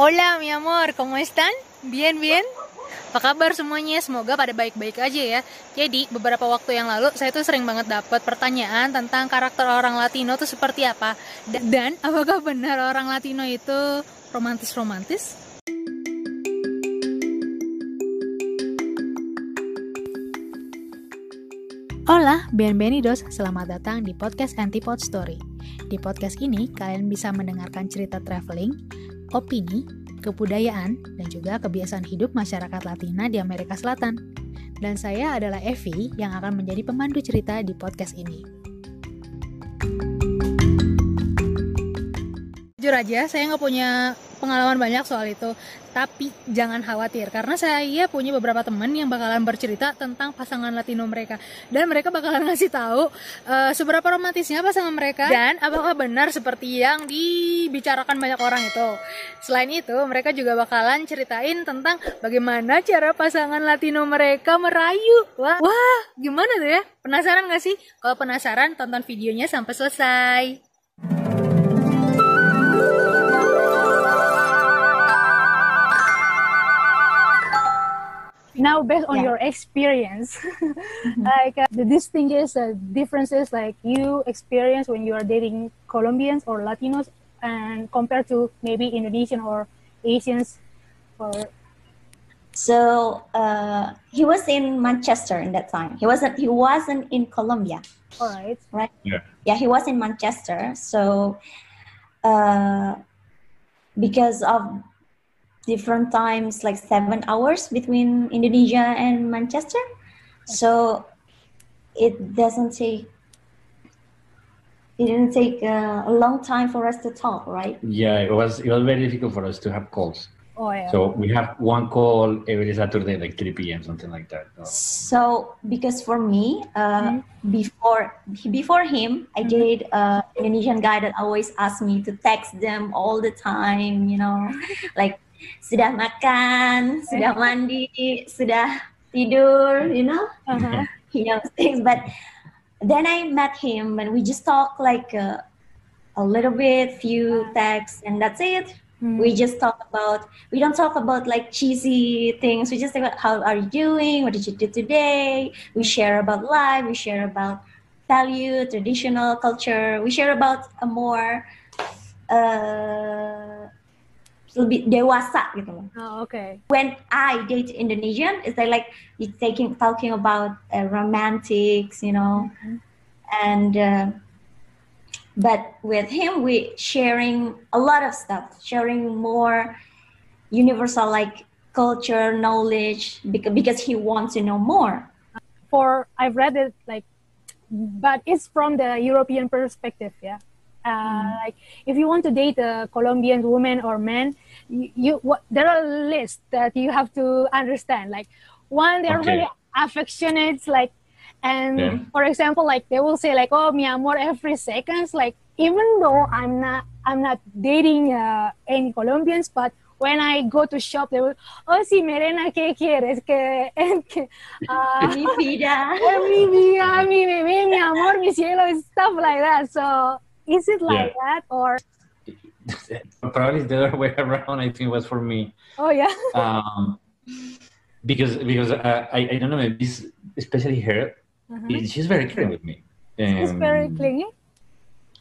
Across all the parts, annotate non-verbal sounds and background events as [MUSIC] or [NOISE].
Hola mi amor, ¿cómo están? Bien, bien? Apa kabar semuanya? Semoga pada baik-baik aja ya. Jadi, beberapa waktu yang lalu saya tuh sering banget dapat pertanyaan tentang karakter orang Latino tuh seperti apa. Dan apakah benar orang Latino itu romantis-romantis? Hola, bienvenidos. Selamat datang di podcast Antipod Story. Di podcast ini, kalian bisa mendengarkan cerita traveling, opini, kebudayaan, dan juga kebiasaan hidup masyarakat Latina di Amerika Selatan. Dan saya adalah Evi yang akan menjadi pemandu cerita di podcast ini. Jujur aja, saya nggak punya pengalaman banyak soal itu. Tapi jangan khawatir, karena saya punya beberapa teman yang bakalan bercerita tentang pasangan Latino mereka. Dan mereka bakalan [LAUGHS] ngasih tahu uh, seberapa romantisnya pasangan mereka dan apakah benar seperti yang dibicarakan banyak orang itu. Selain itu, mereka juga bakalan ceritain tentang bagaimana cara pasangan Latino mereka merayu. Wah, wah gimana tuh ya? Penasaran gak sih? Kalau penasaran, tonton videonya sampai selesai. Now based on Yeah. your experience [LAUGHS] like uh, the distinguished uh, differences like you experience when you are dating colombians or latinos and compared to maybe indonesian or asians or So uh, he was in Manchester in that time. He wasn't. He wasn't in Colombia, all right right? Yeah. Yeah, he was in Manchester. So uh, because of different times, like seven hours between Indonesia and Manchester, so it doesn't take. It didn't take uh, a long time for us to talk, right? Yeah, it was it was very difficult for us to have calls. oh yeah So we have one call every Saturday, like 3 p.m., something like that. So, So because for me, uh, before before him, I Mhm. did uh, Indonesian guy that always asked me to text them all the time. You know, [LAUGHS] like sudah makan, sudah mandi, sudah tidur. You know, uh-huh. [LAUGHS] he knows things. But then I met him, and we just talk like uh, a little bit, few texts, and that's it Mm. we just talk about we don't talk about like cheesy things we just talk about how are you doing what did you do today we share about life we share about value traditional culture we share about a more uh lebih dewasa gitu loh. oh, okay when I date Indonesian, it's like, like you taking talking about uh, romantics, you know, and uh, but with him we sharing a lot of stuff, sharing more universal like culture knowledge because because he wants to know more. for I've read it like, but it's from the European perspective, yeah. Uh, Like if you want to date a Colombian woman or man, you, you what, there are lists that you have to understand. Like one, they're Okay. very affectionate, like, and Yeah. for example, like they will say like, "Oh, mi amor," every seconds. Like even though I'm not, I'm not dating uh, any Colombians, but when I go to shop, they will, "Oh, si Merena, ¿qué quieres?" Que, [LAUGHS] que uh, [LAUGHS] Mi vida. [LAUGHS] Mi vida, mi bebé, mi amor, mi cielo, stuff like that. So, is it like that or? [LAUGHS] probably the other [LAUGHS] way around. I think it was for me. Oh yeah. [LAUGHS] Um, because because uh, I I don't know maybe this, especially her. Uh-huh. She's very caring with me. It's very Um, clingy.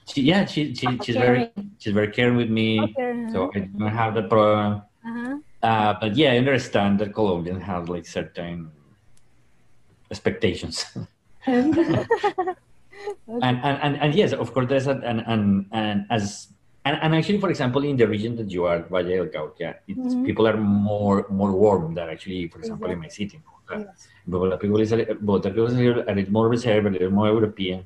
She, yeah, she, she she's very she's very caring with me. Okay. So I don't have that problem. Uh-huh. Uh, but yeah, I understand that Colombians have like certain expectations. And, and, and, and yes, of course, there's a, and, and, and as and, and actually, for example, in the region that you are, Valle del Cauca, it's, Mhm. people are more more warm than actually, for example, in my city. Yes. Bogotá people is a, li- Bogotá people is a little, more reserved, a little more European.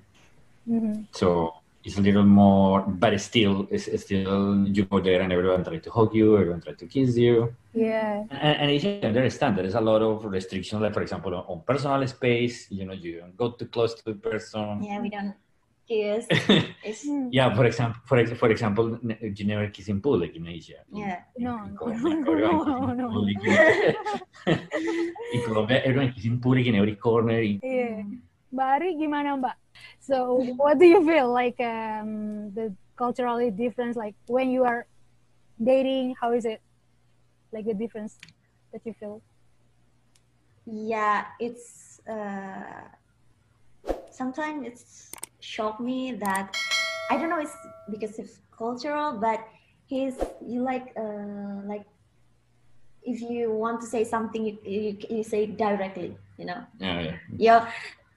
Mhm. So it's a little more, but still, it's, it's still you go there and everyone try to hug you, everyone try to kiss you. Yeah. And, and it's, I understand there is a lot of restrictions, like for example, on, on personal space. You know, you don't go too close to the person. Yeah, we don't kiss. [LAUGHS] It's, Mm. yeah, for example, for, ex- for example, n- you never kiss in public in Asia. yeah. No, In no, Colombia, everyone no, kiss in no. public. [LAUGHS] in Colombia, everyone kiss in public in every corner. in- Yeah. Mbak Ari gimana Mbak? So what do you feel like um, the culturally difference like when you are dating? How is it like the difference that you feel? yeah it's uh sometimes it's shocked me that i don't know it's because it's cultural but he's you like uh like if you want to say something you, you, you say directly you know Yeah, yeah. yeah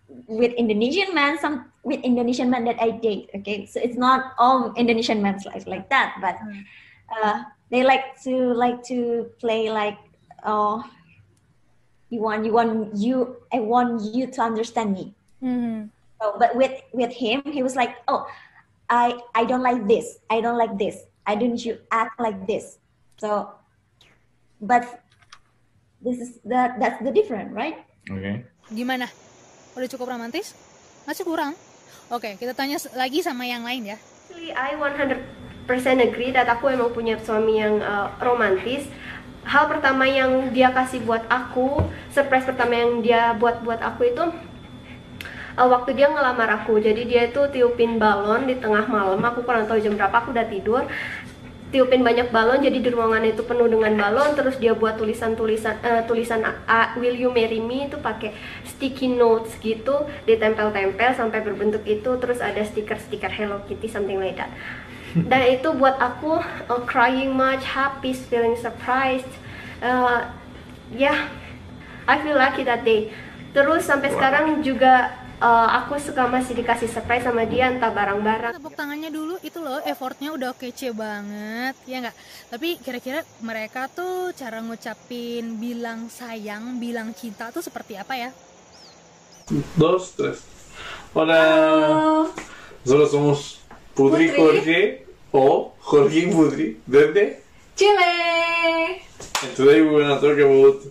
with indonesian men some with indonesian men that i date okay so it's not all indonesian men like like that but Mm. uh they like to like to play like oh you want you want you i want you to understand me Mhm. so, but with with him he was like oh i i don't like this i don't like this i don't you act like this so but this is that that's the different right Okay. Gimana? Udah cukup romantis? Masih kurang? Oke, kita tanya lagi sama yang lain ya. Actually, I 100% agree that aku emang punya suami yang uh, romantis. Hal pertama yang dia kasih buat aku, surprise pertama yang dia buat buat aku itu uh, waktu dia ngelamar aku. Jadi dia itu tiupin balon di tengah malam. Aku kurang tahu jam berapa, aku udah tidur. Tiupin banyak balon, jadi di ruangan itu penuh dengan balon. Terus dia buat tulisan-tulisan eh, tulisan "A- Will you marry me itu pakai sticky notes gitu, ditempel-tempel sampai berbentuk itu. Terus ada stiker-stiker Hello Kitty something like that. [LAUGHS] Dan itu buat aku uh, crying much, happy, feeling surprised. Uh, yeah, I feel lucky that day. Terus sampai sekarang juga uh, aku suka masih dikasih surprise sama dia entah barang-barang. Tepuk tangannya dulu itu loh effortnya udah kece banget ya nggak tapi kira-kira mereka tuh cara ngucapin bilang sayang bilang cinta tuh seperti apa ya Dos, tres. Hola. Nosotros somos Pudri Jorge o Jorge Pudri desde Chile. And today we're gonna talk about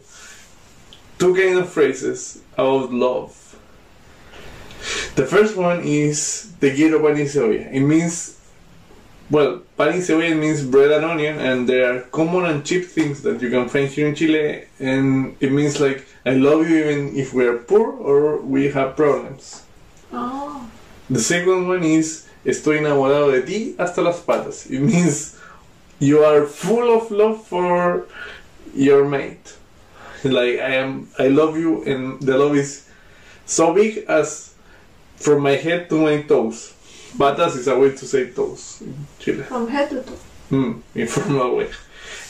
two kind of phrases about love. The first one is te quiero pan y cebolla. It means, well, pan y cebolla means bread and onion, and they are common and cheap things that you can find here in Chile, and it means like I love you even if we are poor or we have problems. Oh. The second one is estoy enamorado de ti hasta las patas. It means you are full of love for your mate. Like I am, I love you, and the love is so big as from my head to my toes. Patas is a way to say toes in Chile. From head to toe. Mm, informal [LAUGHS] way.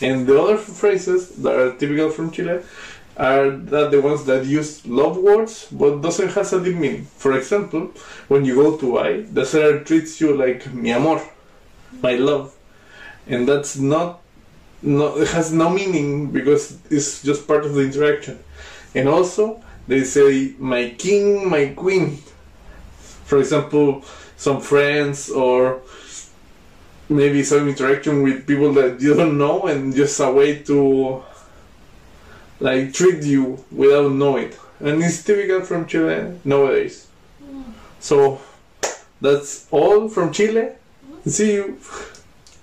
And the other phrases that are typical from Chile are that the ones that use love words but doesn't have a deep meaning. For example, when you go to buy, the seller treats you like mi amor, my love, and that's not no it has no meaning because it's just part of the interaction. And also they say my king, my queen. For example, some friends or maybe some interaction with people that you don't know and just a way to like treat you without knowing. It and it's typical from chile nowadays. So that's all from chile. See you.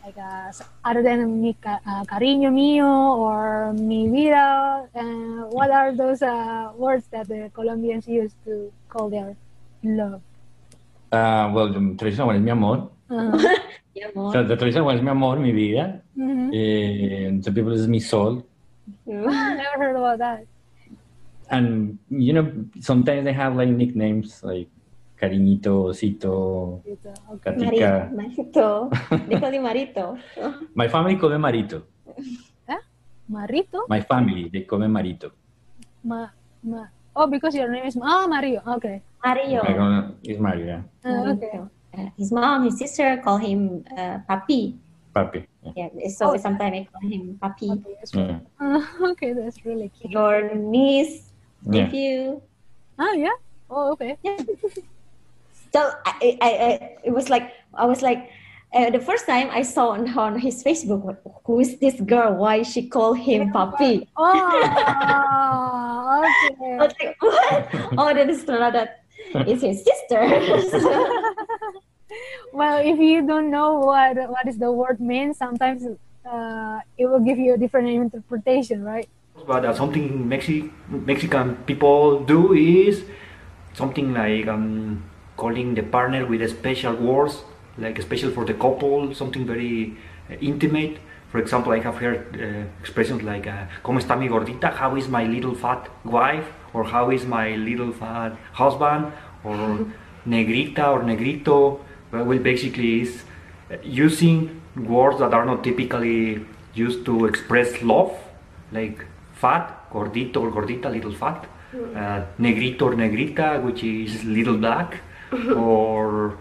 Like uh, s- other than mi ca- uh, cariño mío or mi vida, uh, what are those uh, words that the Colombians use to call their love? Uh, well, the traditional one is mi amor. Uh-huh. yeah more. So the traditional one is mi amor, mi vida. And some people is mi sol. I never heard about that. And you know, sometimes they have like nicknames like cariñito, osito, It's, uh, okay. Mari- Katika. marito [LAUGHS] they call you marito My family call me marito. Marito? My family, they call me marito. Ma, ma. Oh, because your name is oh Mario. Okay. Mario I call him- It's Mario, yeah. Uh, okay. Uh, his mom his sister call him uh, papi Papi. Yeah. yeah so Oh. sometimes i call him papi Okay, that's. Yeah. Uh, [LAUGHS] okay, that's really cute. your niece Yeah. nephew Ah, yeah. Oh, okay. Yeah. so I, I, I it was like I was like uh, the first time I saw on, on his Facebook who is this girl why she call him papi Oh, [LAUGHS] okay. I was like what oh then it's turned that it's his sister [LAUGHS] Well, if you don't know what what is the word means, sometimes uh, it will give you a different interpretation, right? But uh, something Mexi- Mexican people do is something like um, calling the partner with a special words, like special for the couple, something very uh, intimate. For example, I have heard uh, expressions like uh, "Cómo está mi gordita?" How is my little fat wife? Or how is my little fat husband? Or [LAUGHS] negrita or negrito? Well, basically, is using words that are not typically used to express love, like fat, gordito or gordita, little fat, uh, negrito or negrita, which is little black, [LAUGHS] or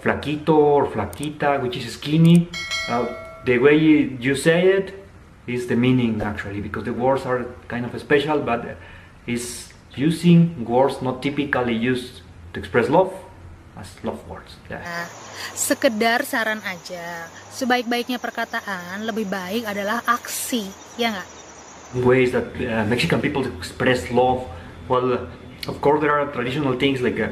flaquito or flaquita, which is skinny. Uh, the way you say it is the meaning actually, because the words are kind of special, but it's using words not typically used to express love as love words. Yeah. Nah, sekedar saran aja, sebaik-baiknya perkataan lebih baik adalah aksi, ya nggak? ways that uh, Mexican people express love. Well, of course, there are traditional things like uh,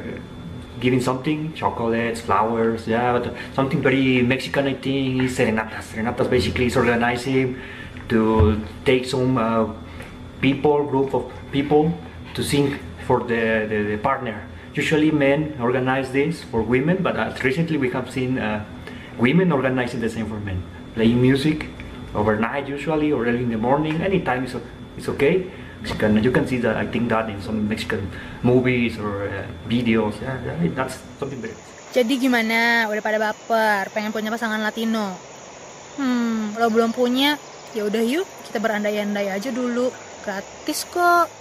giving something, chocolates, flowers, yeah, but something very Mexican, I think, is serenatas. Serenatas basically is organizing to take some uh, people, group of people, to sing for the, the, the partner. Usually men organize this for women, but uh, recently we have seen uh, women organizing the same for men, playing music overnight usually or early in the morning anytime is, is okay Mexican, you can see that I think that in some Mexican movies or uh, videos yeah, that's something very Jadi gimana? Udah pada baper, pengen punya pasangan Latino? Hmm, lo belum punya? Ya udah yuk, kita berandai-andai aja dulu. Gratis kok.